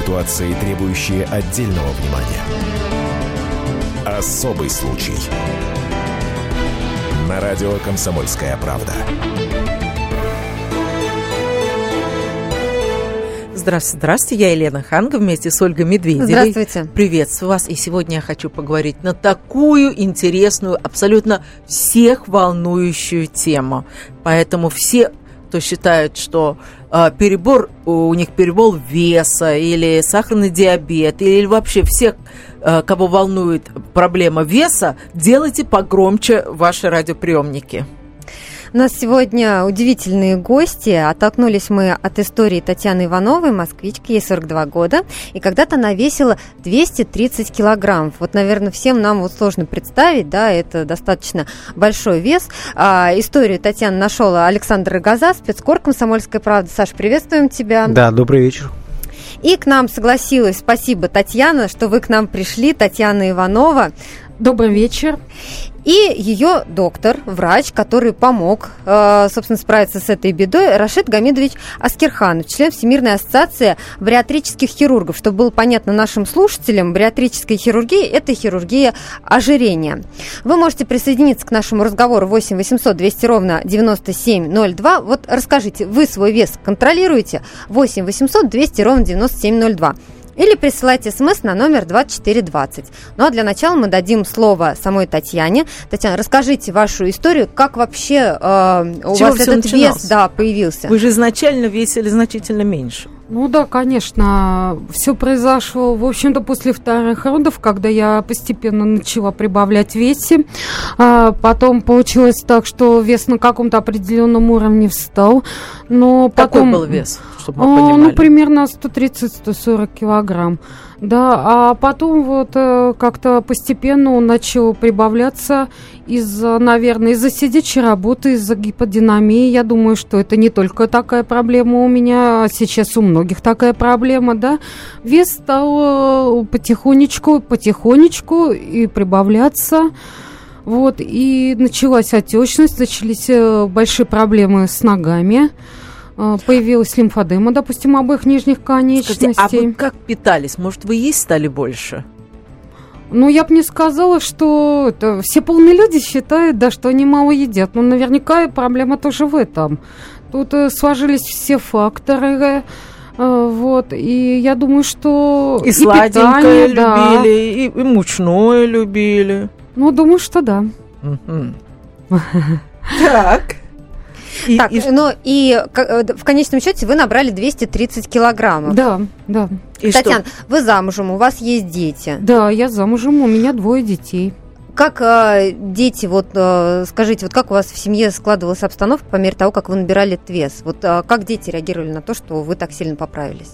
Ситуации, требующие отдельного внимания. Особый случай. На радио «Комсомольская правда». Здравствуйте, здравствуйте, я Елена Ханга вместе с Ольгой Медведевой. Здравствуйте. Приветствую вас. И сегодня я хочу поговорить на такую интересную, абсолютно всех волнующую тему. Поэтому все, кто считает, что перебор, у них перебор веса или сахарный диабет, или вообще всех, э, кого волнует проблема веса, делайте погромче ваши радиоприемники. У нас сегодня удивительные гости. Оттолкнулись мы от истории Татьяны Ивановой, москвички, ей 42 года. И когда-то она весила 230 килограмм. Вот, наверное, всем нам вот сложно представить, да, это достаточно большой вес. А, историю Татьяны нашел Александр Рогоза, спецкор «Комсомольская правда». Саш, приветствуем тебя. Да, добрый вечер. И к нам согласилась, спасибо, Татьяна, что вы к нам пришли, Татьяна Иванова. Добрый вечер. И ее доктор, врач, который помог, э, собственно, справиться с этой бедой, Рашид Гамидович Аскерханов, член Всемирной ассоциации бариатрических хирургов. Чтобы было понятно нашим слушателям, бариатрическая хирургия – это хирургия ожирения. Вы можете присоединиться к нашему разговору 8 800 200 ровно 9702. Вот расскажите, вы свой вес контролируете? 8 800 200 ровно 9702. Или присылайте смс на номер 2420. Ну а для начала мы дадим слово самой Татьяне. Татьяна, расскажите вашу историю, как вообще э, у Чего вас этот начиналось? вес да, появился. Вы же изначально весили значительно меньше. Ну да, конечно, все произошло, в общем-то, после вторых родов, когда я постепенно начала прибавлять весе. А, потом получилось так, что вес на каком-то определенном уровне встал. Но потом... Какой был вес, чтобы мы А, понимали? Ну, примерно 130-140 килограмм. Да, а потом вот э, как-то постепенно он начал прибавляться из-за, наверное, из-за сидячей работы, из-за гиподинамии. Я думаю, что это не только такая проблема у меня, а сейчас у многих такая проблема, да. Вес стал э, потихонечку, потихонечку и прибавляться. Вот, и началась отечность, начались э, большие проблемы с ногами. Э, Появилась лимфодема, допустим, обоих нижних конечностей. Скажите, а вы как питались? Может, вы есть стали больше? Ну, я бы не сказала, что это, все полные люди считают, да, что они мало едят. Но наверняка и проблема тоже в этом. Тут э, сложились все факторы. э, вот, и я думаю, что И, сладенькое питание, да. любили, и, и мучное любили. Ну, думаю, что да. Так. И- Так, и- ну и э, в конечном счете вы набрали 230 килограммов. Да, да. и что? Татьяна, вы замужем, у вас есть дети. Да, я замужем, у меня двое детей. Как э, дети, вот э, скажите, вот как у вас в семье складывалась обстановка по мере того, как вы набирали этот вес? Вот э, как дети реагировали на то, что вы так сильно поправились?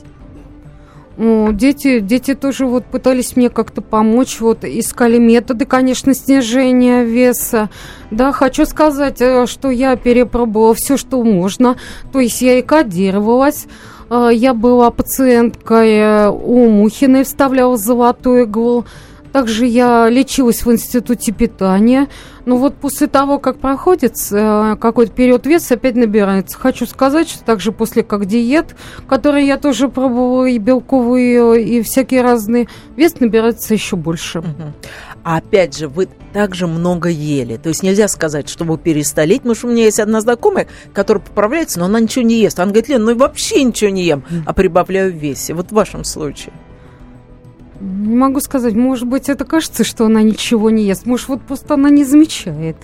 Ну, дети, дети тоже вот пытались мне как-то помочь, вот искали методы, конечно, снижения веса. Да, хочу сказать, э, что я перепробовала все, что можно. То есть я и кодировалась. Э, Я была пациенткой э, у Мухиной, вставляла золотую иглу. Также я лечилась в институте питания. Но вот после того, как проходит э, какой-то период вес, опять набирается. Хочу сказать, что также после как диет, которые я тоже пробовала, и белковые, и всякие разные, вес набирается еще больше. А опять же, вы также много ели. То есть нельзя сказать, что вы перестали потому что у меня есть одна знакомая, которая поправляется, но она ничего не ест. Она говорит, Лен, ну и вообще ничего не ем, а прибавляю в весе. Вот в вашем случае. Не могу сказать, может быть, это кажется, что она ничего не ест. Может, вот просто она не замечает.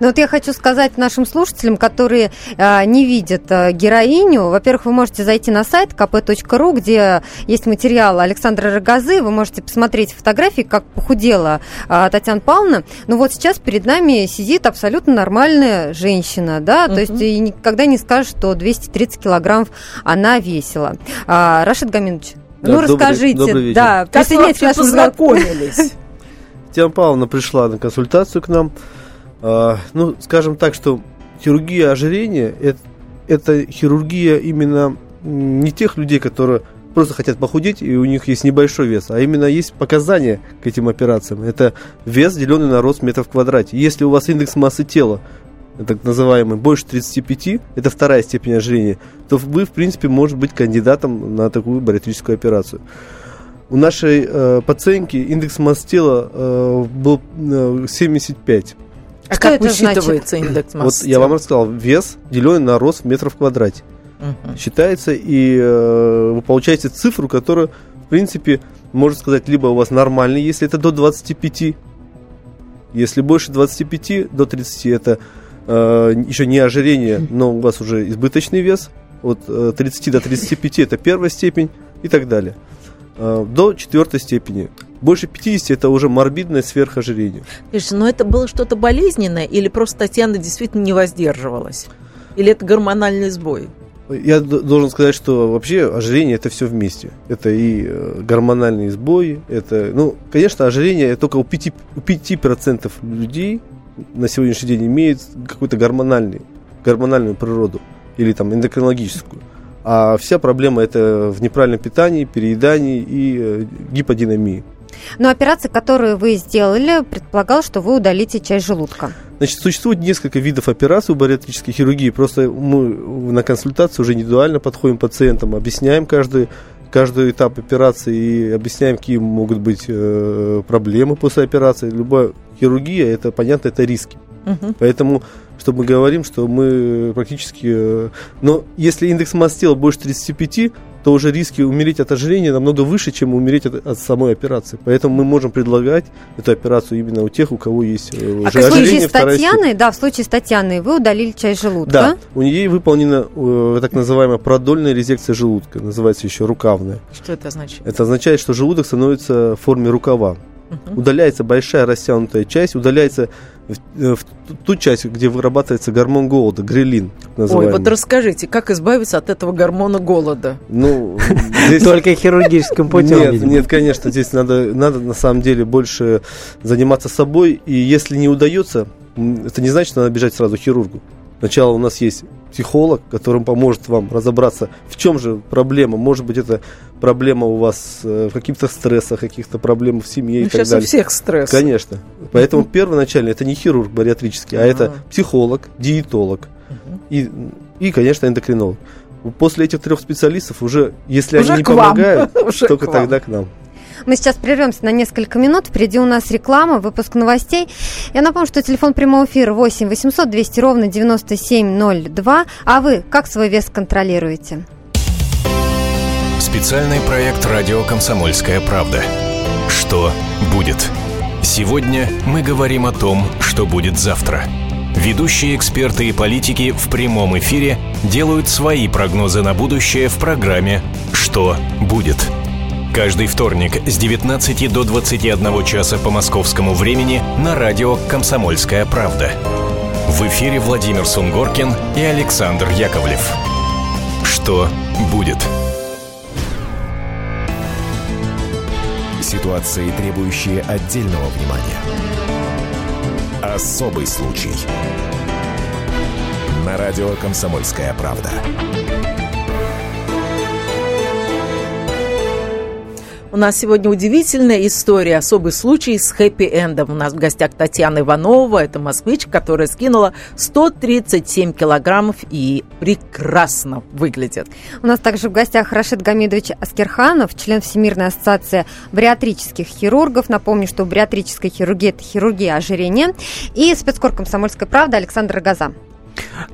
Ну вот я хочу сказать нашим слушателям, которые э, не видят э, героиню, во-первых, вы можете зайти на сайт kp.ru, где есть материал Александра Рогозы, вы можете посмотреть фотографии, как похудела э, Татьяна Павловна. Ну вот сейчас перед нами сидит абсолютно нормальная женщина, да, то Мгм. есть и никогда не скажешь, что 230 килограммов она весила. А, Рашид Гаминович, ну добрый- расскажите, добрый вечер. да, Как вы вообще познакомились? Татьяна Павловна пришла на консультацию к нам. А, ну, скажем так, что хирургия ожирения это, это хирургия именно не тех людей, которые просто хотят похудеть, и у них есть небольшой вес, а именно есть показания к этим операциям. Это вес, деленный на рост метров в квадрате. Если у вас индекс массы тела так называемый, больше 35, это вторая степень ожирения, то вы, в принципе, можете быть кандидатом на такую бариатрическую операцию. У нашей э, пациентки индекс масс тела э, был э, 75. А Что как это значит? высчитывается индекс Вот массы? я вам рассказал, вес деленный на рост в метров в квадрате. Мгм. Считается, и э, вы получаете цифру, которая, в принципе, можно сказать, либо у вас нормальный, если это до 25, если больше 25, до 30, это э, еще не ожирение, но у вас уже избыточный вес, от э, 30 до 35 это первая степень и так далее. Э, до четвертой степени. Больше 50 это уже морбидное сверхожирение. Слушайте, но это было что-то болезненное или просто Татьяна действительно не воздерживалась? Или это гормональный сбой? Я должен сказать, что вообще ожирение это все вместе. Это и э, гормональные сбои, это, ну, конечно, ожирение только у 5%, у 5% людей на сегодняшний день имеет какую-то гормональный, гормональную природу или там эндокринологическую. А вся проблема это в неправильном питании, переедании и э, гиподинамии. Но операция, которую вы сделали, предполагала, что вы удалите часть желудка. Значит, существует несколько видов операций у бариатрической хирургии. Просто мы на консультации уже индивидуально подходим к пациентам, объясняем каждый, каждый этап операции и объясняем, какие могут быть э, проблемы после операции. Любая хирургия, это понятно, это риски. Мгм. Поэтому, что мы говорим, что мы практически... э, но если индекс масс тела больше 35, то уже риски умереть от ожирения намного выше, чем умереть от, от самой операции. Поэтому мы можем предлагать эту операцию именно у тех, у кого есть э, А уже в случае с. Татьяной, да, в случае с Татьяной вы удалили часть желудка. Да, у нее выполнена э, так называемая продольная резекция желудка, называется еще рукавная. Что это означает? Это означает, что желудок становится в форме рукава. Мгм. Удаляется большая растянутая часть, удаляется в, э, в ту- часть, где вырабатывается гормон голода, грелин, Ой, вот расскажите, как избавиться от этого гормона голода? Ну, здесь... Только хирургическим путем, Нет, видимо. нет, конечно, здесь надо, надо на самом деле больше заниматься собой. И если не удается, это не значит, что надо бежать сразу к хирургу. Сначала у нас есть психолог, который поможет вам разобраться, в чем же проблема. Может быть, это проблема у вас э, в каких-то стрессах, каких-то проблемах в семье и Ну, так сейчас у далее. всех стресс. Конечно. Поэтому первоначально это не хирург бариатрический, а это психолог, диетолог и, и, конечно, эндокринолог. После этих трех специалистов уже, если Уже они не вам. помогают, только тогда к нам. Мы сейчас прервемся на несколько минут. Впереди у нас реклама, выпуск новостей. Я напомню, что телефон прямого эфира 8 800 200 ровно 9702. А вы как свой вес контролируете? Специальный проект «Радио Комсомольская правда». Что будет? Сегодня мы говорим о том, что будет завтра. Ведущие эксперты и политики в прямом эфире делают свои прогнозы на будущее в программе «Что будет?». Каждый вторник с 19 до 21 часа по московскому времени на радио «Комсомольская правда». В эфире Владимир Сунгоркин и Александр Яковлев. Что будет? Ситуации, требующие отдельного внимания. Особый случай. На радио «Комсомольская правда». У нас сегодня удивительная история, особый случай с хэппи-эндом. У нас в гостях Татьяна Иванова, это москвичка, которая скинула 137 килограммов и прекрасно выглядит. У нас также в гостях Рашид Гамидович Аскерханов, член Всемирной ассоциации бариатрических хирургов. Напомню, что бариатрическая хирургия – это хирургия ожирения. И спецкор «Комсомольской правды» Александр Газа.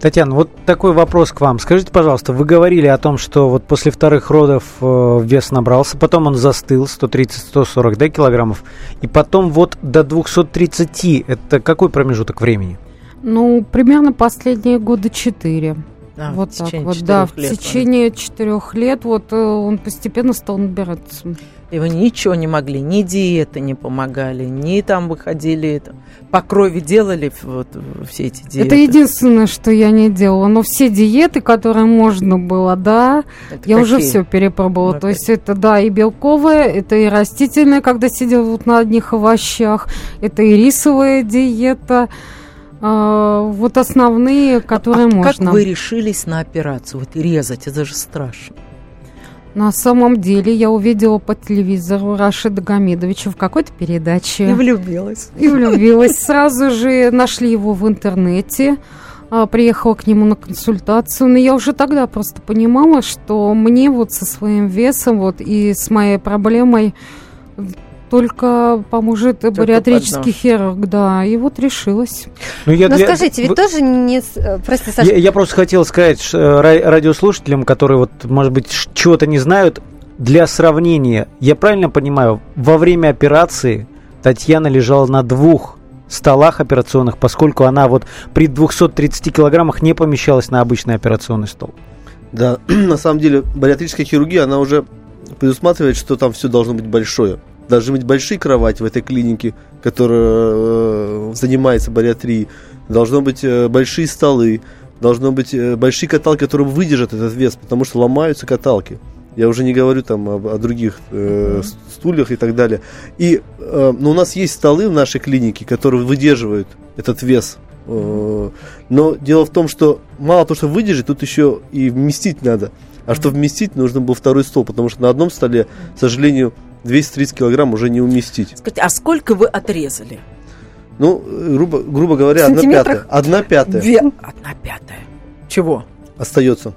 Татьяна, вот такой вопрос к вам. Скажите, пожалуйста, вы говорили о том, что вот после вторых родов э, вес набрался, потом он застыл, 130-140 да, килограммов, и потом вот до 230, это какой промежуток времени? Ну, примерно последние года 4. А, вот так вот, да, лет, в течение четырех лет вот э, он постепенно стал набираться. И вы ничего не могли, ни диеты не помогали, ни там выходили, там, по крови делали вот э, все эти диеты. Это единственное, что я не делала, но все диеты, которые можно было, да, это я какие? уже все перепробовала. Ну, То есть это, да, и белковые, это и растительные, когда сидел вот на одних овощах, это и рисовая диета. А, вот основные, которые А можно. Как вы решились на операцию? Вот резать, это же страшно. На самом деле я увидела по телевизору Рашида Гамидовича в какой-то передаче. И влюбилась. И влюбилась. Сразу же нашли его в интернете. а, приехала к нему на консультацию, но я уже тогда просто понимала, что мне вот со своим весом вот и с моей проблемой только поможет только бариатрический хирург, да, и вот решилась. Ну, я Но для... скажите, ведь Вы... тоже не... Э, прости, Саша. Я, я просто хотел сказать что, радиослушателям, которые вот, может быть, чего-то не знают, для сравнения, я правильно понимаю, во время операции Татьяна лежала на двух столах операционных, поскольку она вот при 230 килограммах не помещалась на обычный операционный стол. Да, на самом деле бариатрическая хирургия, она уже предусматривает, что там все должно быть большое должны быть большие кровати в этой клинике, которая э, занимается бариатрией, должны быть э, большие столы, должны быть э, большие каталки, которые выдержат этот вес, потому что ломаются каталки. Я уже не говорю там об, о других э, стульях и так далее. И э, но у нас есть столы в нашей клинике, которые выдерживают этот вес. Э, но дело в том, что мало то, что выдержать, тут еще и вместить надо. А что вместить, нужно был второй стол, потому что на одном столе, к сожалению, 230 килограмм уже не уместить. Скажите, а сколько вы отрезали? Ну, грубо, грубо говоря, одна пятая. Одна пятая. Две, одна пятая. Чего? Остается.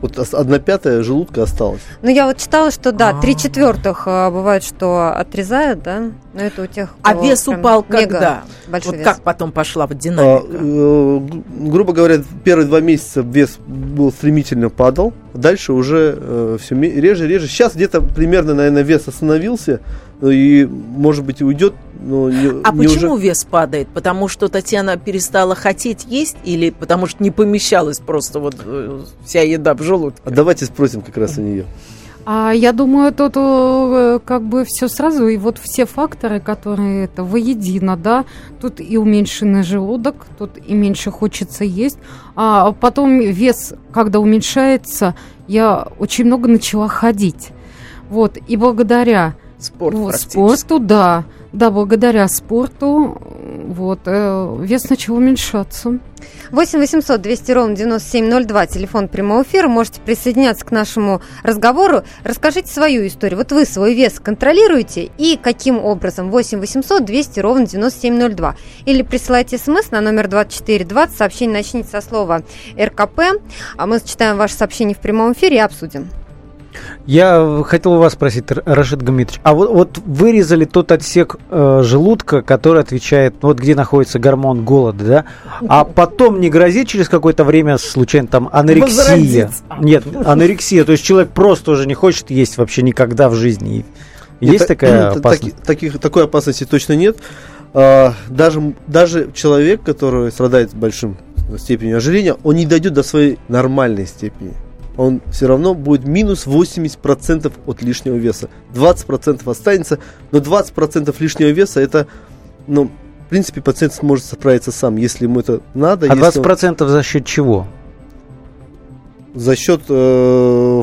Вот одна пятая желудка осталась. Ну, я вот читала, что да, три четвертых а, бывает, что отрезают, да? Но это у тех. А вес упал когда? Вот вес. как потом пошла вот динамика? А, э, грубо говоря, первые два месяца вес был стремительно падал. Дальше уже э, все реже, реже. Сейчас где-то примерно, наверное, вес остановился и, может быть, уйдет. Но не, а не почему уже... вес падает? Потому что Татьяна перестала хотеть есть или потому что не помещалась просто вот э, вся еда в желудке? А давайте спросим как раз у нее. А я думаю, тут э, как бы все сразу, и вот все факторы, которые это воедино, да, тут и уменьшенный желудок, тут и меньше хочется есть, а потом вес, когда уменьшается, я очень много начала ходить, вот, и благодаря Спорт вот, спорту, да. Да, благодаря спорту вот, э, вес начал уменьшаться. 8 800 200 ровно 9702, телефон прямого эфира. Можете присоединяться к нашему разговору. Расскажите свою историю. Вот вы свой вес контролируете и каким образом? 8 800 200 ровно 9702. Или присылайте смс на номер 2420. Сообщение начните со слова РКП. А мы читаем ваше сообщение в прямом эфире и обсудим. Я хотел у вас спросить, Рашид Гамитович, а вот, вот вырезали тот отсек э, желудка, который отвечает, ну, вот где находится гормон голода, да? А потом не грозит через какое-то время случайно там анорексия? Нет, анорексия, то есть человек просто уже не хочет есть вообще никогда в жизни. Есть это, такая опасность? Так, таких, такой опасности точно нет. А, даже, даже человек, который страдает большим степенью ожирения, он не дойдет до своей нормальной степени он все равно будет минус 80% от лишнего веса. 20% останется, но 20% лишнего веса это, ну, в принципе, пациент сможет справиться сам, если ему это надо. А 20% он... за счет чего? За счет э,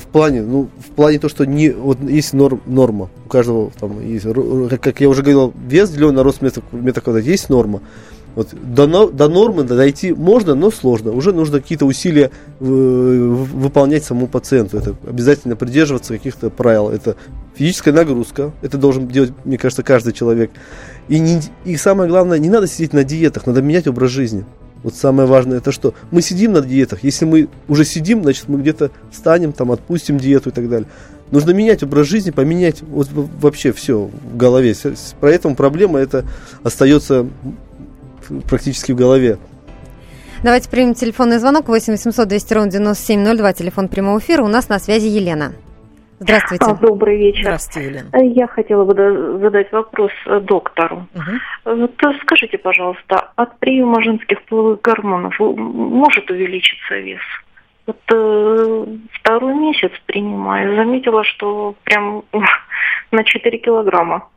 в плане, ну, в плане то, что не, вот есть норм, норма. У каждого там есть, как я уже говорил, вес делен на рост метра, метра квадрат, есть норма. Вот до, до нормы дойти можно, но сложно. Уже нужно какие-то усилия э, выполнять самому пациенту. Это обязательно придерживаться каких-то правил. Это физическая нагрузка. Это должен делать, мне кажется, каждый человек. И, не, и самое главное, не надо сидеть на диетах, надо менять образ жизни. Вот самое важное это что? Мы сидим на диетах. Если мы уже сидим, значит мы где-то встанем, там отпустим диету и так далее. Нужно менять образ жизни, поменять вот вообще все в голове. Поэтому проблема это остается практически в голове. Давайте примем телефонный звонок 8 800 200 ровно 9702, телефон прямого эфира. У нас на связи Елена. Здравствуйте. А, добрый вечер. Здравствуйте, Елена. Э, я хотела бы задать вопрос э, доктору. Угу. Вот скажите, пожалуйста, от приема женских половых гормонов может увеличиться вес? Вот э, второй месяц принимаю, заметила, что прям на 4 килограмма.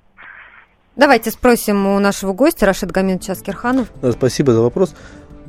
Давайте спросим у нашего гостя Рашид Гаминович Аскерханов. Да, спасибо за вопрос.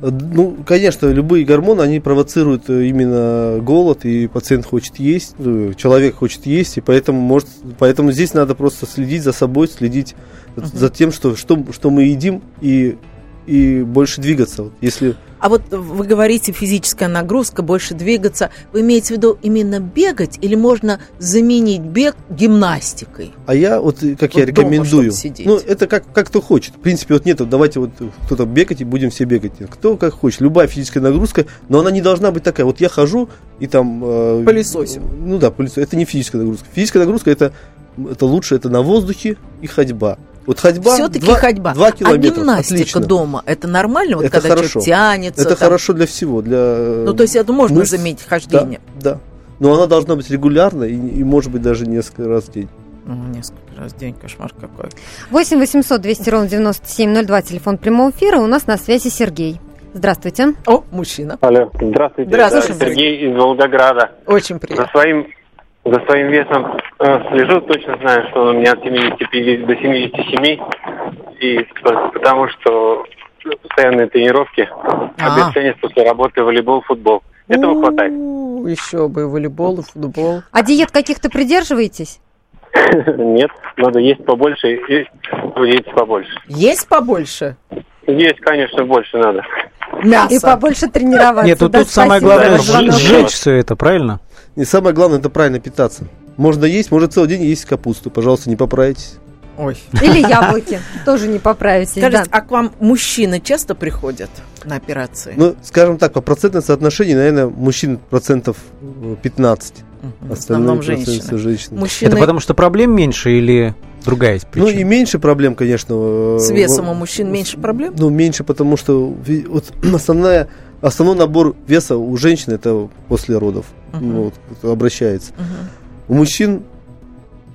Ну, конечно, любые гормоны, они провоцируют э, именно голод, и пациент хочет есть, ну, человек хочет есть, и поэтому, может, поэтому здесь надо просто следить за собой, следить uh-huh. за тем, что, что, что мы едим, и и больше двигаться. Вот если а вот вы говорите физическая нагрузка, больше двигаться. Вы имеете в виду именно бегать или можно заменить бег гимнастикой? А я вот, как вот я рекомендую, дома, ну это как, как кто хочет. В принципе, вот нет, давайте вот кто-то бегать и будем все бегать. Кто как хочет. Любая физическая нагрузка, но она не должна быть такая. Вот я хожу и там... Э, Пылесосим. Ну да, пылесосим. Это не физическая нагрузка. Физическая нагрузка это, это лучше, это на воздухе и ходьба. Вот ходьба. Все-таки ходьба. Два километра. А гимнастика Отлично. дома это нормально? Вот это когда хорошо. человек тянется. Это там. хорошо для всего. Для ну, то есть это можно мышц. заметить хождение. Да, да. Но она должна быть регулярной и, и может быть даже несколько раз в день. Ну, несколько раз в день, кошмар какой. 8 800 200 ровно 9702, телефон прямого эфира. У нас на связи Сергей. Здравствуйте. О, мужчина. Алло, здравствуйте. Здравствуйте. Сергей из Волгограда. Очень приятно. За своим за своим весом э, слежу, точно знаю, что он у меня от 75 до 77. И потому что постоянные тренировки, А. после работы, волейбол, футбол. Этого хватает. Еще бы, волейбол и футбол. А диет каких-то придерживаетесь? Нет, надо есть побольше и есть побольше. Есть побольше? Есть, конечно, больше надо. Мясо. И побольше тренироваться. Нет, ну Да, тут самое главное сжечь все это, правильно? И самое главное, это правильно питаться. Можно есть, может целый день есть капусту. Пожалуйста, не поправитесь. Ой. Или яблоки. Тоже не поправитесь. Скажите, да. а к вам мужчины часто приходят на операции? Ну, скажем так, по процентному соотношению, наверное, мужчин процентов э, 15. Мгм. В основном женщины. женщины. Мужчины Это потому что проблем меньше или другая есть Ну причина? и меньше проблем, конечно. э, с весом у мужчин меньше проблем? Ну, меньше, потому что вот основная, основной набор веса у женщин это после родов. Мгм. Ну, вот, кто обращается. Мгм. У мужчин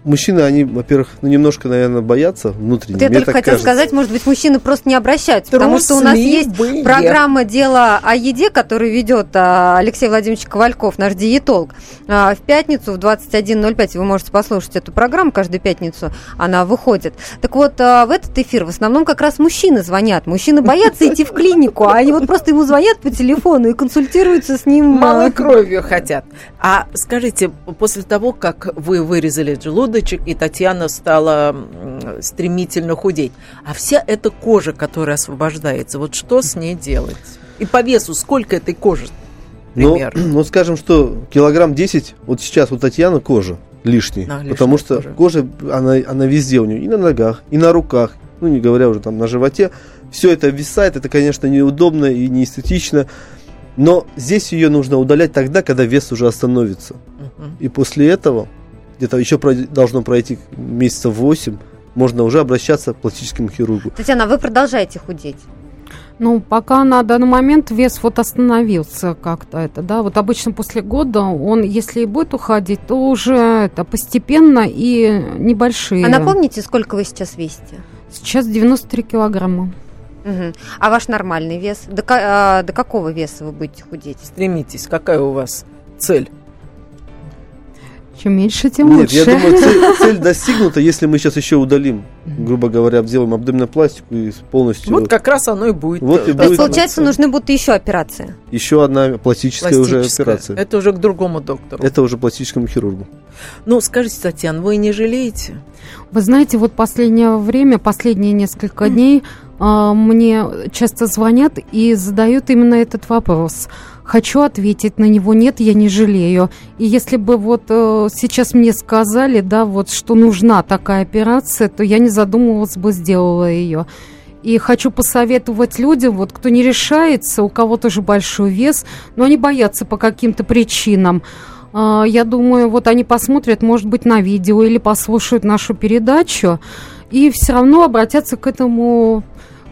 мужчины, они, во-первых, ну, немножко, наверное, боятся внутренне. Вот я Мне только хотела кажется. сказать, может быть, мужчины просто не обращаются, потому что у нас есть Трусливые. программа «Дело о еде», которую ведет а, Алексей Владимирович Ковальков, наш диетолог. А, В пятницу в 21.05 вы можете послушать эту программу, каждую пятницу она выходит. Так вот, а, в этот эфир в основном как раз мужчины звонят. Мужчины боятся идти в клинику, а они вот просто ему звонят по телефону и консультируются с ним. Малой кровью хотят. А скажите, после того, как вы вырезали желудочек, и Татьяна стала стремительно худеть, а вся эта кожа, которая освобождается, вот что с ней делать? И по весу сколько этой кожи? Ну, ну, скажем, что килограмм 10, вот сейчас у Татьяны кожа лишняя потому что кожа. кожа, она, она везде у нее, и на ногах, и на руках, ну, не говоря уже там на животе. Все это висает, это, конечно, неудобно и неэстетично. Но здесь ее нужно удалять тогда, когда вес уже остановится. Мгм. И после этого, где-то еще должно пройти месяцев 8, можно уже обращаться к пластическому хирургу. Татьяна, а вы продолжаете худеть? Ну, пока на данный момент вес вот остановился как-то это, да. Вот обычно после года он, если и будет уходить, то уже это постепенно и небольшие. А напомните, сколько вы сейчас весите? Сейчас 93 килограмма. Мгм. А ваш нормальный вес? До, а, до какого веса вы будете худеть? Стремитесь, какая у вас цель? Чем меньше, тем Нет, лучше. я думаю, цель, цель достигнута, если мы сейчас еще удалим, грубо говоря, сделаем абдоминопластику и полностью... Вот как раз оно и будет. Вот и То будет. получается, нужны будут еще операции. Еще одна пластическая, уже пластическая. операция. Это... Это уже к другому доктору. уже пластическому хирургу. Ну, скажите, Татьяна, вы не жалеете? Вы знаете, вот последнее время, последние несколько дней а, мне часто звонят и задают именно этот вопрос. Хочу ответить на него, нет, я не жалею. И если бы вот э, сейчас мне сказали, да, вот что нужна такая операция, то я не задумывалась бы, сделала ее. И хочу посоветовать людям, вот кто не решается, у кого тоже большой вес, но они боятся по каким-то причинам. А, Я думаю, вот они посмотрят, может быть, на видео или послушают нашу передачу, и все равно обратятся к этому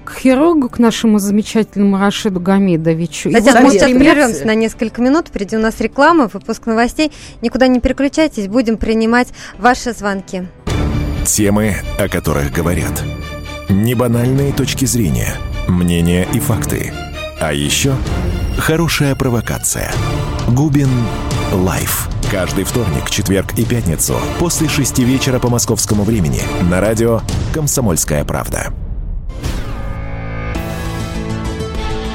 к хирургу, к нашему замечательному Рашиду Гамидовичу. Татьяна, вот мы сейчас прервемся на несколько минут. Впереди у нас реклама, выпуск новостей. Никуда не переключайтесь, будем принимать ваши звонки. Темы, о которых говорят. Небанальные точки зрения, мнения и факты. А еще хорошая провокация. Губин Live. Каждый вторник, четверг и пятницу после шести вечера по московскому времени на радио «Комсомольская правда».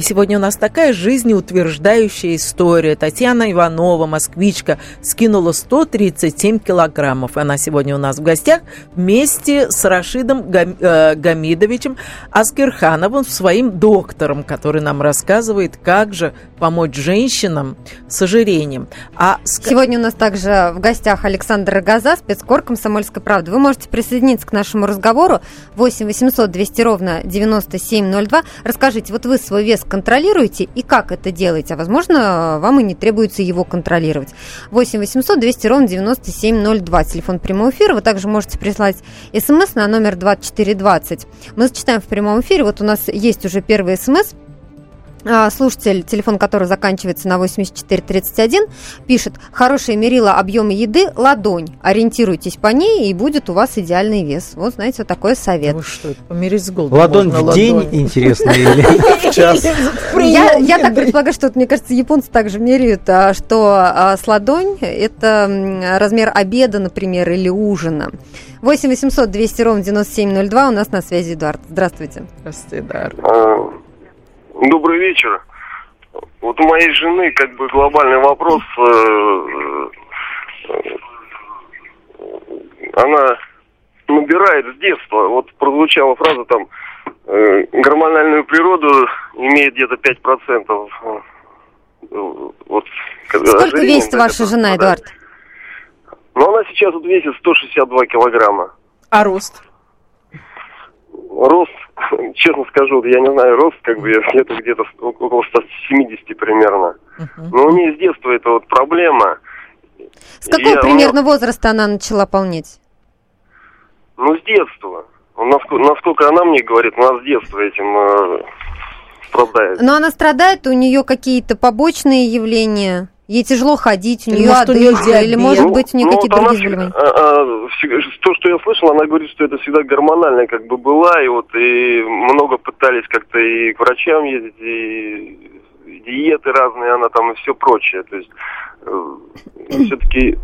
И сегодня у нас такая жизнеутверждающая история. Татьяна Иванова, москвичка, скинула 137 килограммов. Она сегодня у нас в гостях вместе с Рашидом э, Гамидовичем Аскерхановым, своим доктором, который нам рассказывает, как же помочь женщинам с ожирением. А... Сегодня у нас также в гостях Александр Рогоза, спецкор «Комсомольской правды». Вы можете присоединиться к нашему разговору 8 800 200 ровно 9702. Расскажите, вот вы свой вес контролируете и как это делаете? А возможно, вам и не требуется его контролировать. 8 800 200 ровно 9702. Телефон прямого эфира. Вы также можете прислать смс на номер 2420. Мы зачитаем в прямом эфире. Вот у нас есть уже первый смс. А, слушатель, телефон которого заканчивается на 8431, пишет, хорошее мерило объема еды – ладонь. Ориентируйтесь по ней, и будет у вас идеальный вес. Вот, знаете, вот такой совет. Вы что, померить с голоду Ладонь в ладонь. день, интересно, или в час? Я так предполагаю, что, мне кажется, японцы также меряют, а, что а, с ладонь – это размер обеда, например, или ужина. 8 800 200 ровно 9702, у нас на связи Эдуард. Здравствуйте. Здравствуйте, Эдуард. Добрый вечер. Вот у моей жены как бы глобальный вопрос. Э, э, она набирает с детства. Вот прозвучала фраза там э, гормональную природу имеет где-то 5%. Вот, Сколько весит ваша жена, Эдуард? Ну, она сейчас вот весит 162 килограмма. А рост? Рост честно скажу, я не знаю, рост как бы это где-то около 170 примерно. Но у нее с детства это вот проблема. С какого я, примерно ну, возраста она начала полнеть? Ну, с детства. Насколько, насколько она мне говорит, у нас с детства этим э, страдает. Но она страдает, у нее какие-то побочные явления? Ей тяжело ходить, у нее одышка, или может ну, быть у нее ну, какие-то другие заболевания? А, а, то, что я слышал, она говорит, что это всегда гормональная как бы была, и вот и много пытались как-то и к врачам ездить, и диеты разные, она там и все прочее. То есть э, все-таки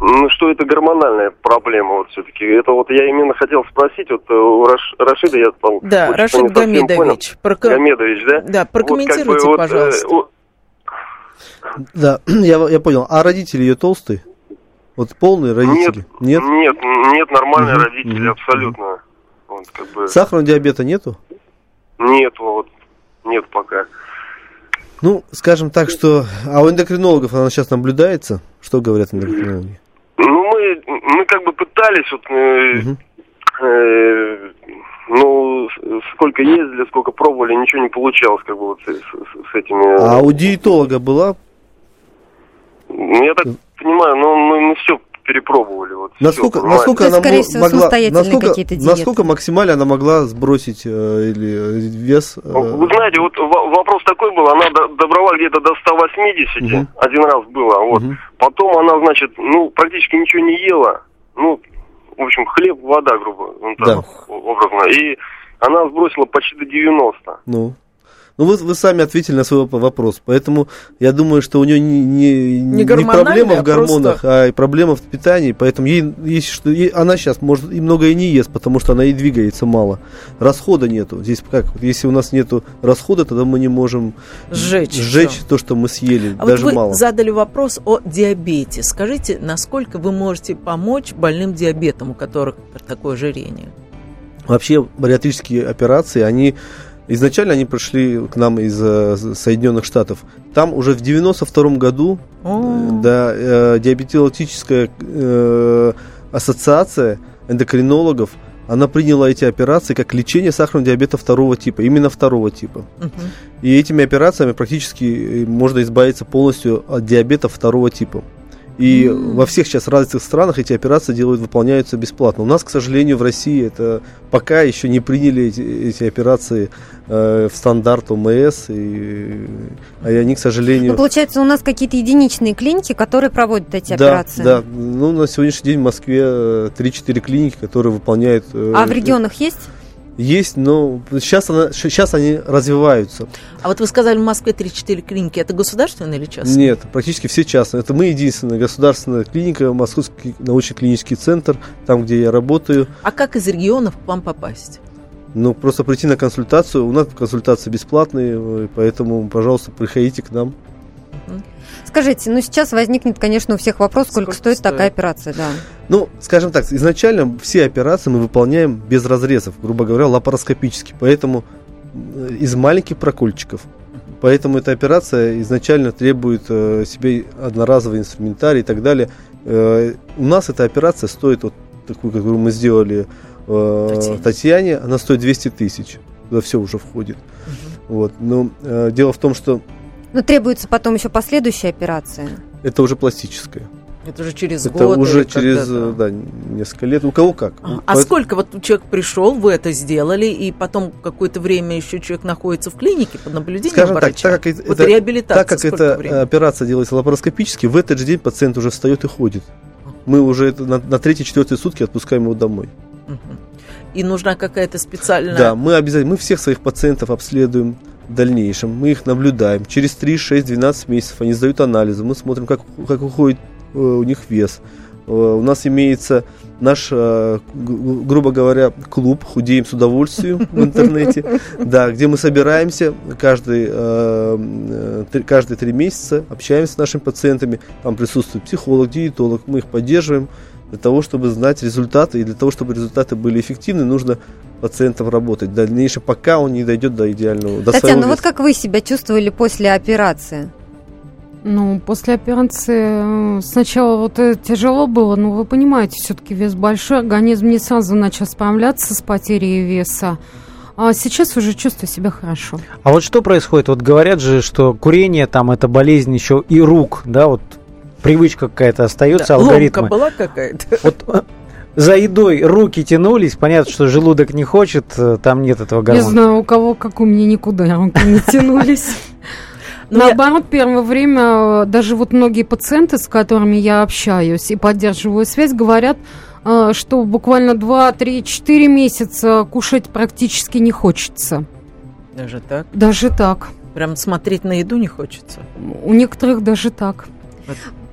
ну, что это гормональная проблема вот все-таки. Это вот я именно хотел спросить, вот у Раш, Рашида я там... Да, Рашид Гамедович. Проком... Гамедович, да? Да, прокомментируйте, вот, как бы, пожалуйста. Да, я, я понял. А родители ее толстые? Вот полные родители? Нет? Нет, нет, нет нормальные угу, родители, угу, абсолютно. Вот, как бы... Сахарного диабета нету? Нет, вот, нет пока. Ну, скажем так, что... А у эндокринологов она сейчас наблюдается? Что говорят эндокринологи? Ну, мы, мы как бы пытались вот... Угу. Э, ну, сколько ездили, сколько пробовали, ничего не получалось, как бы вот с, с, с этими... А у диетолога была ну, я так понимаю, но мы, мы все перепробовали. Вот, насколько, все, насколько она скорее всего, могла, насколько, насколько максимально она могла сбросить э, или э, вес? Э... Ну, вы знаете, вот вопрос такой был, она добрала где-то до 180, угу. один раз было, вот. Угу. Потом она, значит, ну, практически ничего не ела, ну, в общем, хлеб, вода, грубо, ну, так, да. образно, и она сбросила почти до 90. Ну. Ну, вы, вы сами ответили на свой вопрос. Поэтому я думаю, что у нее не, не, не, не проблема в гормонах, а, а проблема в питании. Поэтому ей, есть, что, ей, она сейчас может и много и не ест, потому что она и двигается мало. Расхода нету. Здесь как? Если у нас нету расхода, тогда мы не можем сжечь, сжечь то, что мы съели. А даже вот вы мало. задали вопрос о диабете. Скажите, насколько вы можете помочь больным диабетом, у которых такое ожирение? Вообще бариатрические операции, они Изначально они пришли к нам из э, Соединенных Штатов. Там уже в 92 году э, да, э, диабетологическая э, ассоциация эндокринологов она приняла эти операции как лечение сахарного диабета второго типа, именно второго типа. Угу. И этими операциями практически э, можно избавиться полностью от диабета второго типа. И mm. во всех сейчас развитых странах эти операции делают, выполняются бесплатно. У нас, к сожалению, в России это пока еще не приняли эти, эти операции э, в стандарт ОМС, и, а они, к сожалению... Ну, получается, у нас какие-то единичные клиники, которые проводят эти да, операции? Да, ну, на сегодняшний день в Москве 3-4 э, клиники, которые выполняют... Э, а в регионах есть? Есть, но сейчас, она, сейчас они развиваются. А вот вы сказали, в Москве 3-4 клиники. Это государственные или частные? Нет, практически все частные. Это мы единственная государственная клиника, Московский научно-клинический центр, там, где я работаю. А как из регионов к вам попасть? Ну, просто прийти на консультацию. У нас консультации бесплатные, поэтому, пожалуйста, приходите к нам. Скажите, ну сейчас возникнет, конечно, у всех вопрос, сколько, сколько стоит, стоит такая операция, да. Ну, скажем так, изначально все операции мы выполняем без разрезов, грубо говоря, лапароскопически, поэтому э, из маленьких прокольчиков. Поэтому эта операция изначально требует э, себе одноразовый инструментарий и так далее. Э, у нас эта операция стоит вот такую, которую мы сделали э, Татьяне. Татьяне, она стоит 200 тысяч. Туда все уже входит. Угу. Вот. Но э, дело в том, что но требуется потом еще последующая операция. Это уже пластическая. Это уже через это год. Это уже через да, несколько лет. У кого как. А, а сколько вот человек пришел, вы это сделали, и потом какое-то время еще человек находится в клинике под наблюдением Скажем врача? Так, так как, вот это, реабилитация так как эта времени? операция делается лапароскопически, в этот же день пациент уже встает и ходит. Мы уже это на, на третьи-четвертые сутки отпускаем его домой. И нужна какая-то специальная... Да, мы обязательно, мы всех своих пациентов обследуем в дальнейшем. Мы их наблюдаем. Через 3, 6, 12 месяцев они сдают анализы. Мы смотрим, как, как уходит э, у них вес. Э, у нас имеется наш, э, грубо говоря, клуб «Худеем с удовольствием» в интернете, да, где мы собираемся каждый, э, каждые три месяца, общаемся с нашими пациентами. Там присутствует психолог, диетолог, мы их поддерживаем. Для того, чтобы знать результаты, и для того, чтобы результаты были эффективны, нужно пациентом работать. Дальнейшее, пока он не дойдет до идеального, до Татьяна, ну вот как вы себя чувствовали после операции? Ну, после операции э, сначала вот э, тяжело было, но вы понимаете, все-таки вес большой, организм не сразу начал справляться с потерей веса. А сейчас уже чувствую себя хорошо. А вот что происходит? Вот говорят же, что курение там это болезнь еще и рук, да, вот привычка какая-то остается, да, алгоритмы. Ломка была какая-то. Вот э, за едой руки тянулись, понятно, что желудок не хочет, э, там нет этого гормона. Не знаю, у кого, как у меня, никуда руки не тянулись. Ну, Наоборот, первое время даже вот многие пациенты, с которыми я общаюсь и поддерживаю связь, говорят, э, что буквально 2, 3, 4 месяца кушать практически не хочется. Даже так? Даже так. Прям смотреть на еду не хочется? У некоторых даже так.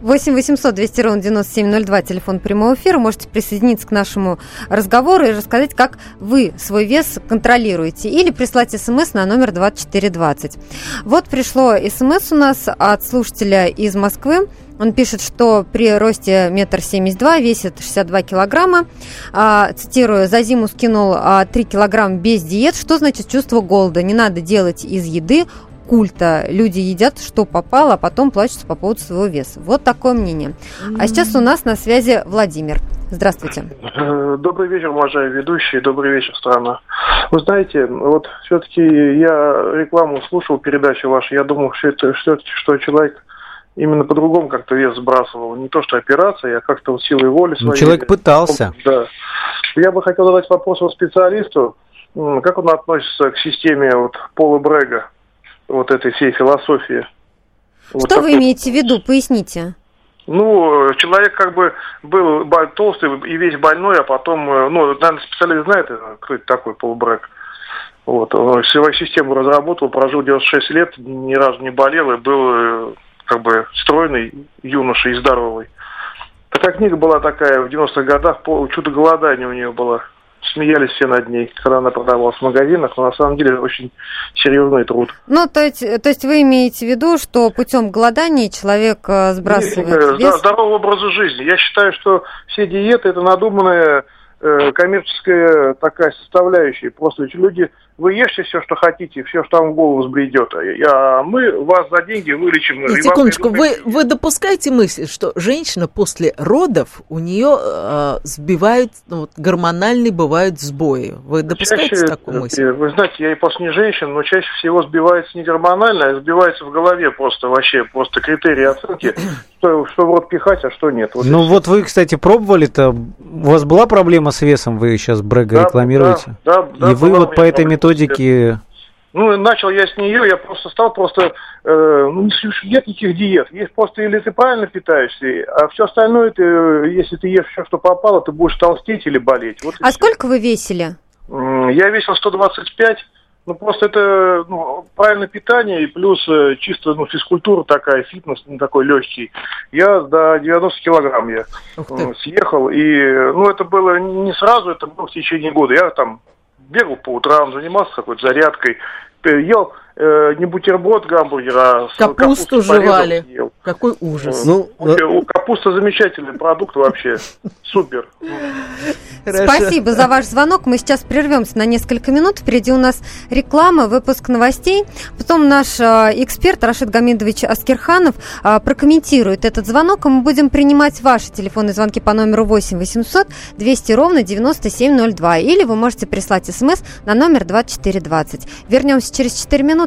8 800 200 ровно 9702, телефон прямого эфира. Можете присоединиться к нашему разговору и рассказать, как вы свой вес контролируете. Или прислать смс на номер 2420. Вот пришло смс у нас от слушателя из Москвы. Он пишет, что при росте метр семьдесят два весит 62 килограмма. А, цитирую, за зиму скинул а, 3 килограмма без диет. Что значит чувство голода? Не надо делать из еды культа. Люди едят, что попало, а потом плачутся по поводу своего веса. Вот такое мнение. А сейчас у нас на связи Владимир. Здравствуйте. Э, добрый вечер, уважаемые ведущие. Добрый вечер, страна. Вы знаете, вот все-таки я рекламу слушал, передачу вашу. Я думал, что это что, что человек именно по-другому как-то вес сбрасывал. Не то, что операция, а как-то вот силой воли своей. Ну, человек пытался. Да. Я бы хотел задать вопрос специалисту. Как он относится к системе вот Пола Брега? Вот этой всей философии. Что вот вы имеете в виду? Поясните. Ну, человек как бы был толстый и весь больной, а потом, э, ну, наверное, специалист знает, кто это такой полубрак. Вот, он свою систему разработал, прожил 96 лет, ни разу не болел и был э, как бы стройный юноша и здоровый. Такая книга была такая в 90-х годах, чудо голодания у нее было смеялись все над ней, когда она продавалась в магазинах, но на самом деле очень серьезный труд. Ну, то есть, то есть вы имеете в виду, что путем голодания человек э, сбрасывает Нет, вес? Да, здорового образа жизни. Я считаю, что все диеты – это надуманная э, коммерческая такая составляющая. Просто люди вы ешьте все, что хотите, все, что вам в голову взбредет. А мы вас за деньги вылечим. И секундочку, вы, вы допускаете мысль, что женщина после родов, у нее э, сбивают, ну, вот, гормональные бывают сбои. Вы допускаете чаще, такую мысль? Вы знаете, я и после не женщин, но чаще всего сбивается не гормонально, а сбивается в голове просто вообще, просто критерии оценки, что, что в рот пихать, а что нет. Вот ну вот вы, кстати, пробовали-то, у вас была проблема с весом, вы сейчас Брэга да, рекламируете? Да, да, да. И вы вот по этой методике методики? Ну, начал я с нее, я просто стал просто, э, ну, нет никаких диет. Есть просто или ты правильно питаешься, а все остальное, ты, если ты ешь все, что попало, ты будешь толстеть или болеть. Вот а сколько вы весили? Я весил 125, ну, просто это ну, правильное питание и плюс э, чисто ну, физкультура такая, фитнес ну, такой легкий. Я до 90 килограмм я съехал, и ну, это было не сразу, это было в течение года. Я там бегал по утрам, занимался какой-то зарядкой, ел э, не бутерброд гамбургера, а капусту жевали. Ел. Какой ужас. Ну, ну, капуста замечательный продукт вообще. Супер. Спасибо за ваш звонок. Мы сейчас прервемся на несколько минут. Впереди у нас реклама, выпуск новостей. Потом наш э, эксперт Рашид Гамидович Аскерханов э, прокомментирует этот звонок. И мы будем принимать ваши телефонные звонки по номеру 8 800 200 ровно 9702. Или вы можете прислать смс на номер 2420. Вернемся через 4 минуты.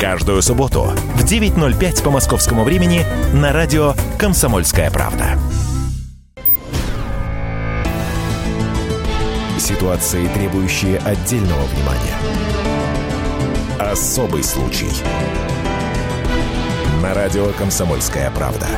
Каждую субботу в 9.05 по московскому времени на радио «Комсомольская правда». Ситуации, требующие отдельного внимания. Особый случай. На радио «Комсомольская правда».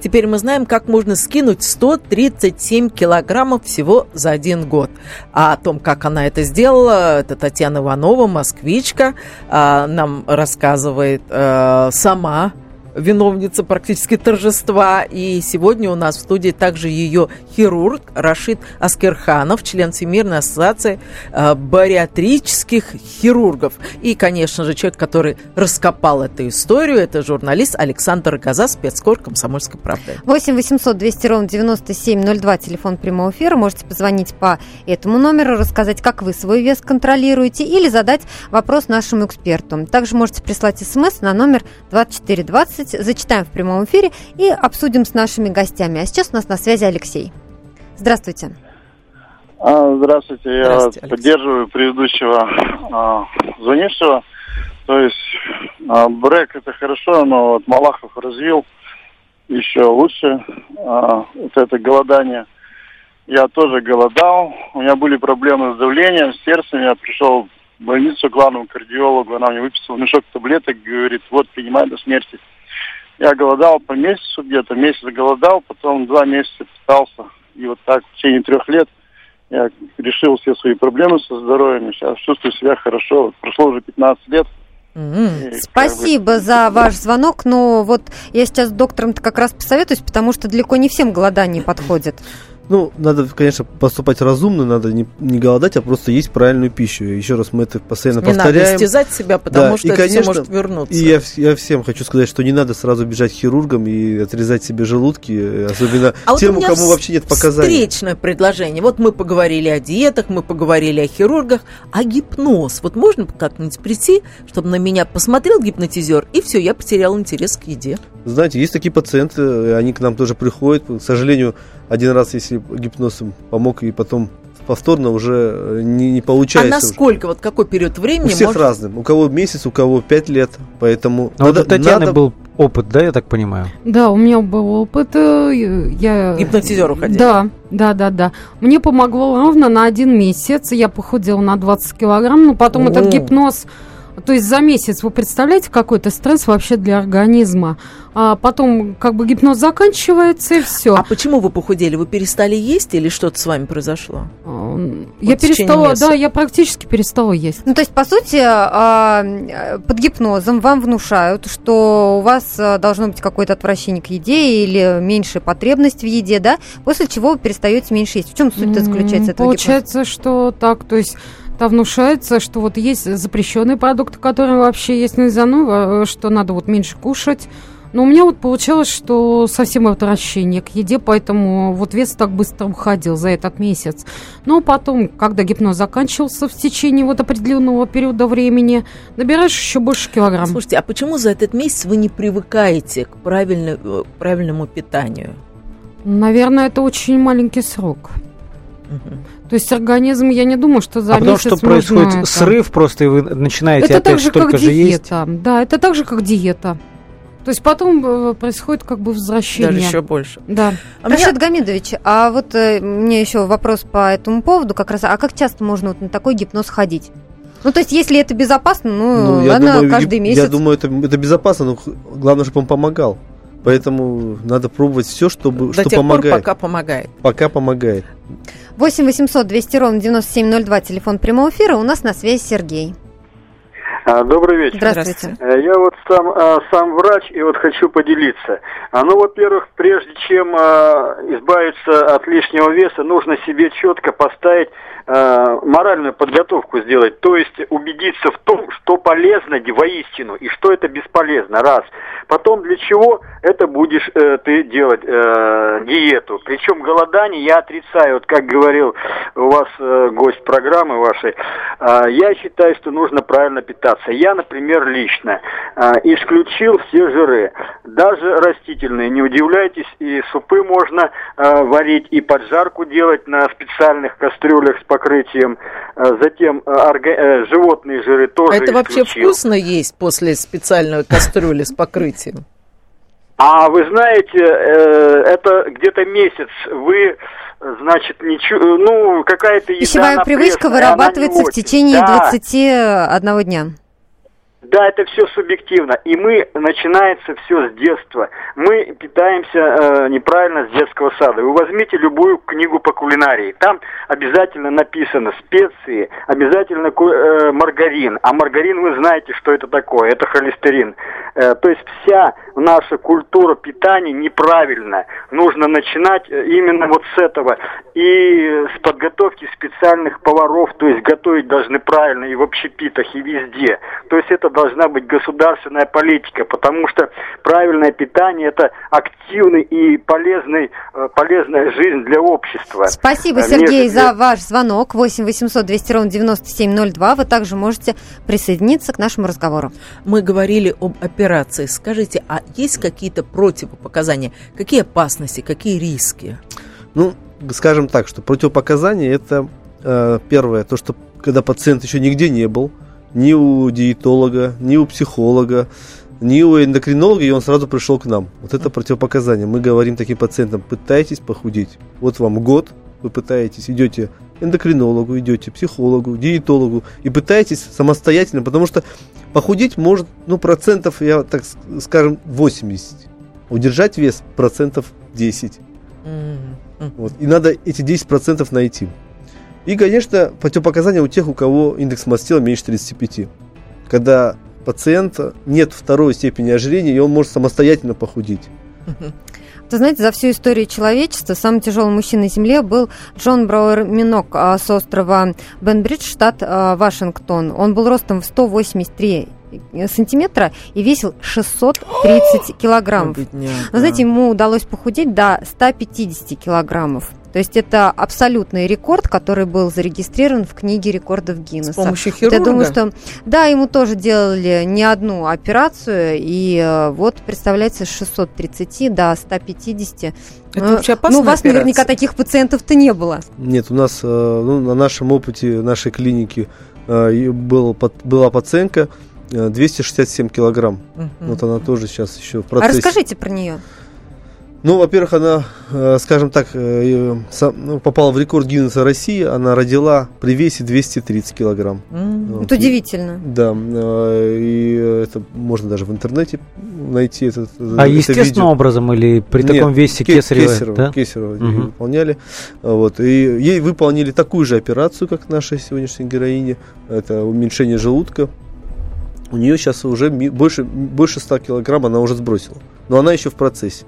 Теперь мы знаем, как можно скинуть 137 килограммов всего за один год. А о том, как она это сделала, это Татьяна Иванова, москвичка, а, нам рассказывает э, сама виновница практически торжества. И сегодня у нас в студии также ее хирург Рашид Аскерханов, член Всемирной ассоциации э, бариатрических хирургов. И, конечно же, человек, который раскопал эту историю, это журналист Александр Газа, спецкор «Комсомольской правды». 8 800 200 ровно 9702, телефон прямого эфира. Можете позвонить по этому номеру, рассказать, как вы свой вес контролируете или задать вопрос нашему эксперту. Также можете прислать смс на номер 2420 20 зачитаем в прямом эфире и обсудим с нашими гостями. А сейчас у нас на связи Алексей. Здравствуйте. А, здравствуйте, я здравствуйте, поддерживаю предыдущего а, звонившего. То есть а, брек это хорошо, но вот Малахов развил еще лучше а, вот это голодание. Я тоже голодал, у меня были проблемы с давлением, с сердцем, я пришел в больницу к главному кардиологу, она мне выписала мешок таблеток, говорит, вот принимай до смерти. Я голодал по месяцу где-то, месяц голодал, потом два месяца питался. И вот так в течение трех лет я решил все свои проблемы со здоровьем. Сейчас чувствую себя хорошо. Вот прошло уже 15 лет. Mm-hmm. Спасибо бы... за ваш звонок, но вот я сейчас с доктором как раз посоветуюсь, потому что далеко не всем голодание подходит. Ну, надо, конечно, поступать разумно, надо не, не голодать, а просто есть правильную пищу. Еще раз мы это постоянно не повторяем. Не надо истязать себя, потому да. что и, это конечно, все может вернуться. И я, я всем хочу сказать, что не надо сразу бежать к хирургам и отрезать себе желудки, особенно а тем, вот у кому вообще нет показаний. встречное предложение. Вот мы поговорили о диетах, мы поговорили о хирургах, а гипноз. Вот можно как-нибудь прийти, чтобы на меня посмотрел гипнотизер, и все, я потерял интерес к еде. Знаете, есть такие пациенты, они к нам тоже приходят, к сожалению, один раз, если гипноз им помог, и потом повторно уже э, не, не получается. А насколько, вот какой период времени? У всех может... разным. У кого месяц, у кого пять лет, поэтому... Но надо, вот у Татьяны надо... был опыт, да, я так понимаю? Да, у меня был опыт. Э, я... Гипнотизер уходил? Да, да, да, да. Мне помогло ровно на один месяц. Я похудела на 20 килограмм, но потом О. этот гипноз то есть за месяц вы представляете какой-то стресс вообще для организма? А потом как бы гипноз заканчивается и все. А почему вы похудели? Вы перестали есть или что-то с вами произошло? А, я вот перестала, да, я практически перестала есть. Ну то есть по сути а, под гипнозом вам внушают, что у вас а, должно быть какое-то отвращение к еде или меньшая потребность в еде, да? После чего вы перестаете меньше есть. В чем суть-то заключается этого Получается, гипноза? что так, то есть там внушается, что вот есть запрещенные продукты, которые вообще есть нельзя, ну, что надо вот меньше кушать. Но у меня вот получалось, что совсем отвращение к еде, поэтому вот вес так быстро уходил за этот месяц. Но потом, когда гипноз заканчивался в течение вот определенного периода времени, набираешь еще больше килограмм. Слушайте, а почему за этот месяц вы не привыкаете к правильному, правильному питанию? Наверное, это очень маленький срок. То есть организм, я не думаю, что за а месяц потому что происходит это... срыв просто, и вы начинаете это опять так же, столько как же диета. есть? Да, это так же, как диета. То есть потом происходит как бы возвращение. Даже еще больше. Да. А Рашид меня... Гамидович, а вот э, мне еще вопрос по этому поводу как раз. А как часто можно вот на такой гипноз ходить? Ну, то есть, если это безопасно, ну, ну ладно, думаю, каждый месяц. Я думаю, это, это безопасно, но главное, чтобы он помогал. Поэтому надо пробовать все, чтобы, До что тех помогает. Пор, пока помогает. Пока помогает. 8 800 200 ровно 9702, телефон прямого эфира. У нас на связи Сергей. А, добрый вечер. Здравствуйте. Э, я вот сам, а, сам врач и вот хочу поделиться. А, ну, во-первых, прежде чем избавиться от лишнего веса, нужно себе четко поставить моральную подготовку сделать, то есть убедиться в том, что полезно воистину и что это бесполезно, раз. Потом для чего это будешь э, ты делать э, диету. Причем голодание я отрицаю, вот как говорил у вас э, гость программы вашей, э, я считаю, что нужно правильно питаться. Я, например, лично э, исключил все жиры, даже растительные. Не удивляйтесь, и супы можно э, варить, и поджарку делать на специальных кастрюлях с покрытием. Э, затем э, орга... Э, животные жиры тоже А это исключил. вообще вкусно есть после специальной кастрюли с покрытием? А вы знаете, это где-то месяц. Вы значит, ничего, ну, какая-то еда... Пищевая привычка вырабатывается в течение да. 21 дня. Да, это все субъективно. И мы, начинается все с детства. Мы питаемся э, неправильно с детского сада. Вы возьмите любую книгу по кулинарии. Там обязательно написано специи, обязательно э, маргарин. А маргарин, вы знаете, что это такое. Это холестерин. Э, то есть вся наша культура питания неправильная. Нужно начинать э, именно вот с этого. И с подготовки специальных поваров. То есть готовить должны правильно и в общепитах, и везде. То есть это должна быть государственная политика, потому что правильное питание это активный и полезный, э, полезная жизнь для общества. Спасибо, э, Сергей, Между... за ваш звонок. 8 800 200 ровно 9702. Вы также можете присоединиться к нашему разговору. Мы говорили об операции. Скажите, а есть какие-то противопоказания? Какие опасности, какие риски? Ну, скажем так, что противопоказания это э, первое, то, что когда пациент еще нигде не был, ни у диетолога, ни у психолога, ни у эндокринолога, и он сразу пришел к нам. Вот это противопоказание. Мы говорим таким пациентам, пытайтесь похудеть. Вот вам год, вы пытаетесь, идете эндокринологу, идете психологу, диетологу и пытаетесь самостоятельно, потому что похудеть может, ну, процентов, я так скажем, 80. Удержать вес процентов 10. Mm-hmm. Вот. И надо эти 10% найти. И, конечно, противопоказания у тех, у кого индекс масс меньше 35. Когда пациента нет второй степени ожирения, и он может самостоятельно похудеть. Вы знаете, за всю историю человечества самым тяжелым мужчиной на Земле был Джон Броуэр Минок а, с острова Бенбридж, штат а, Вашингтон. Он был ростом в 183 сантиметра и весил 630 килограммов. Вы знаете, ему удалось похудеть до 150 килограммов. То есть это абсолютный рекорд, который был зарегистрирован в книге рекордов Гиннесса. С помощью хирурга? я думаю, что да, ему тоже делали не одну операцию, и э, вот, представляете, с 630 до 150. Это ну, вообще опасная Ну, у вас операция? наверняка таких пациентов-то не было. Нет, у нас э, ну, на нашем опыте нашей клиники э, был, была пациентка 267 килограмм. Угу. Вот она тоже сейчас еще в а процессе. А расскажите про нее. Ну, во-первых, она, э, скажем так, э, ну, попала в рекорд Гиннесса России. Она родила при весе 230 килограмм. Mm. Вот. Это удивительно. Да, э, и это можно даже в интернете найти. Этот, а это естественным видео. образом или при Нет, таком весе кесарево? Кесарево, да? кесарево угу. выполняли. Вот, и ей выполнили такую же операцию, как наша сегодняшняя героиня. Это уменьшение желудка. У нее сейчас уже больше, больше 100 килограмм она уже сбросила. Но она еще в процессе.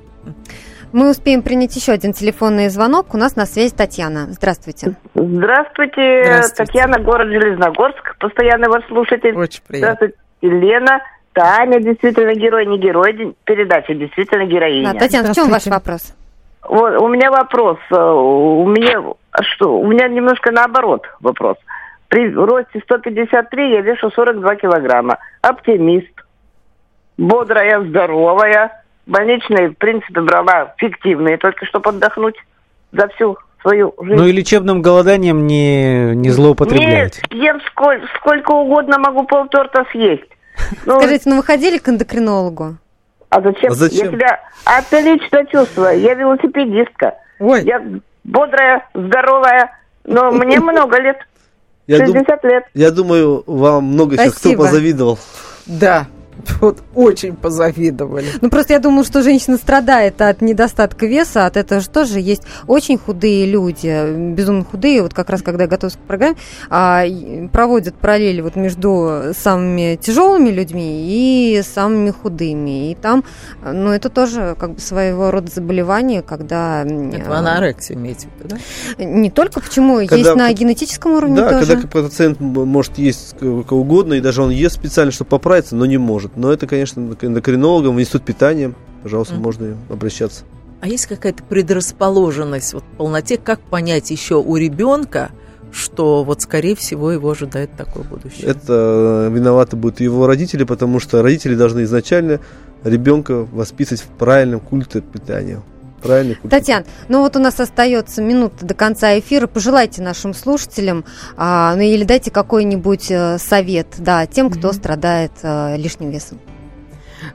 Мы успеем принять еще один телефонный звонок. У нас на связи Татьяна. Здравствуйте. Здравствуйте, Здравствуйте. Татьяна, город Железногорск. Постоянный ваш слушатель. Очень приятно. Здравствуйте, Лена. Таня действительно герой, не герой передачи, действительно героиня. Да, Татьяна, в чем ваш вопрос? Вот, у меня вопрос. Э, у меня что? У меня немножко наоборот вопрос. При росте 153 я вешу 42 килограмма. Оптимист. Бодрая, здоровая больничные, в принципе, брала фиктивные, только чтобы отдохнуть за всю свою жизнь. Ну и лечебным голоданием не, не злоупотребляете? Нет, ем сколь, сколько угодно, могу полторта съесть. Ну, Скажите, ну вы ходили к эндокринологу? А зачем? А зачем? Я себя отлично чувствую. Я велосипедистка. Ой. Я бодрая, здоровая, но мне много лет. Я, дум- 60 лет. я думаю, вам много сейчас кто позавидовал. Да, вот очень позавидовали. Ну, просто я думаю, что женщина страдает от недостатка веса, от этого же тоже есть очень худые люди, безумно худые. Вот как раз, когда я готовлюсь к программе, а, проводят параллели вот между самыми тяжелыми людьми и самыми худыми. И там, ну, это тоже как бы своего рода заболевание, когда... Это а, анорексия имеете в виду, да? Не только, почему? Когда есть на генетическом уровне Да, тоже. когда пациент может есть кого угодно, и даже он ест специально, чтобы поправиться, но не может. Но это, конечно, эндокринологам, в институт питания, пожалуйста, Мгм. можно обращаться. А есть какая-то предрасположенность вот, к полноте? Как понять еще у ребенка, что вот, скорее всего, его ожидает такое будущее? Это э, виноваты будут его родители, потому что родители должны изначально ребенка воспитывать в правильном культе питания. Правильный культ Татьяна, ну вот у нас остается минута до конца эфира. Пожелайте нашим слушателям, а, ну или дайте какой-нибудь э, совет, да, тем, кто страдает э, лишним весом.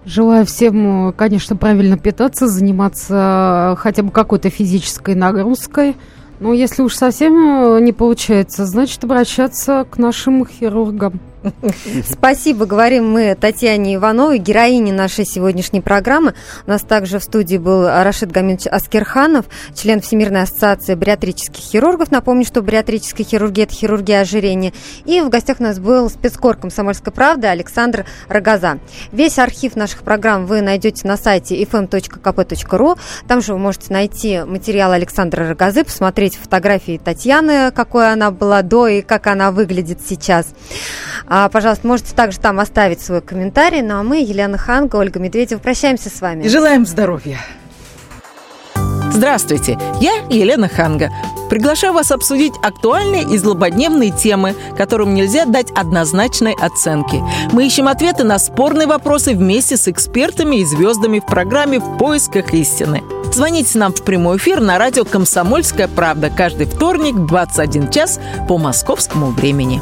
Желаю всем, э, конечно, правильно питаться, заниматься хотя бы какой-то физической нагрузкой. Но если уж совсем не получается, значит обращаться к нашим хирургам. Спасибо, говорим мы Татьяне Ивановой, героине нашей сегодняшней программы. У нас также в студии был Рашид Гаминович Аскерханов, член Всемирной ассоциации бариатрических хирургов. Напомню, что бариатрическая хирургия – это хирургия ожирения. И в гостях у нас был спецкор «Комсомольской правды» Александр Рогоза. Весь архив наших программ вы найдете на сайте fm.kp.ru. Там же вы можете найти материал Александра Рогозы, посмотреть фотографии Татьяны, какой она была до и как она выглядит сейчас. А, пожалуйста, можете также там оставить свой комментарий. Ну а мы, Елена Ханга, Ольга Медведева, прощаемся с вами. И желаем здоровья. Здравствуйте, я Елена Ханга. Приглашаю вас обсудить актуальные и злободневные темы, которым нельзя дать однозначной оценки. Мы ищем ответы на спорные вопросы вместе с экспертами и звездами в программе «В поисках истины». Звоните нам в прямой эфир на радио «Комсомольская правда» каждый вторник в 21 час по московскому времени.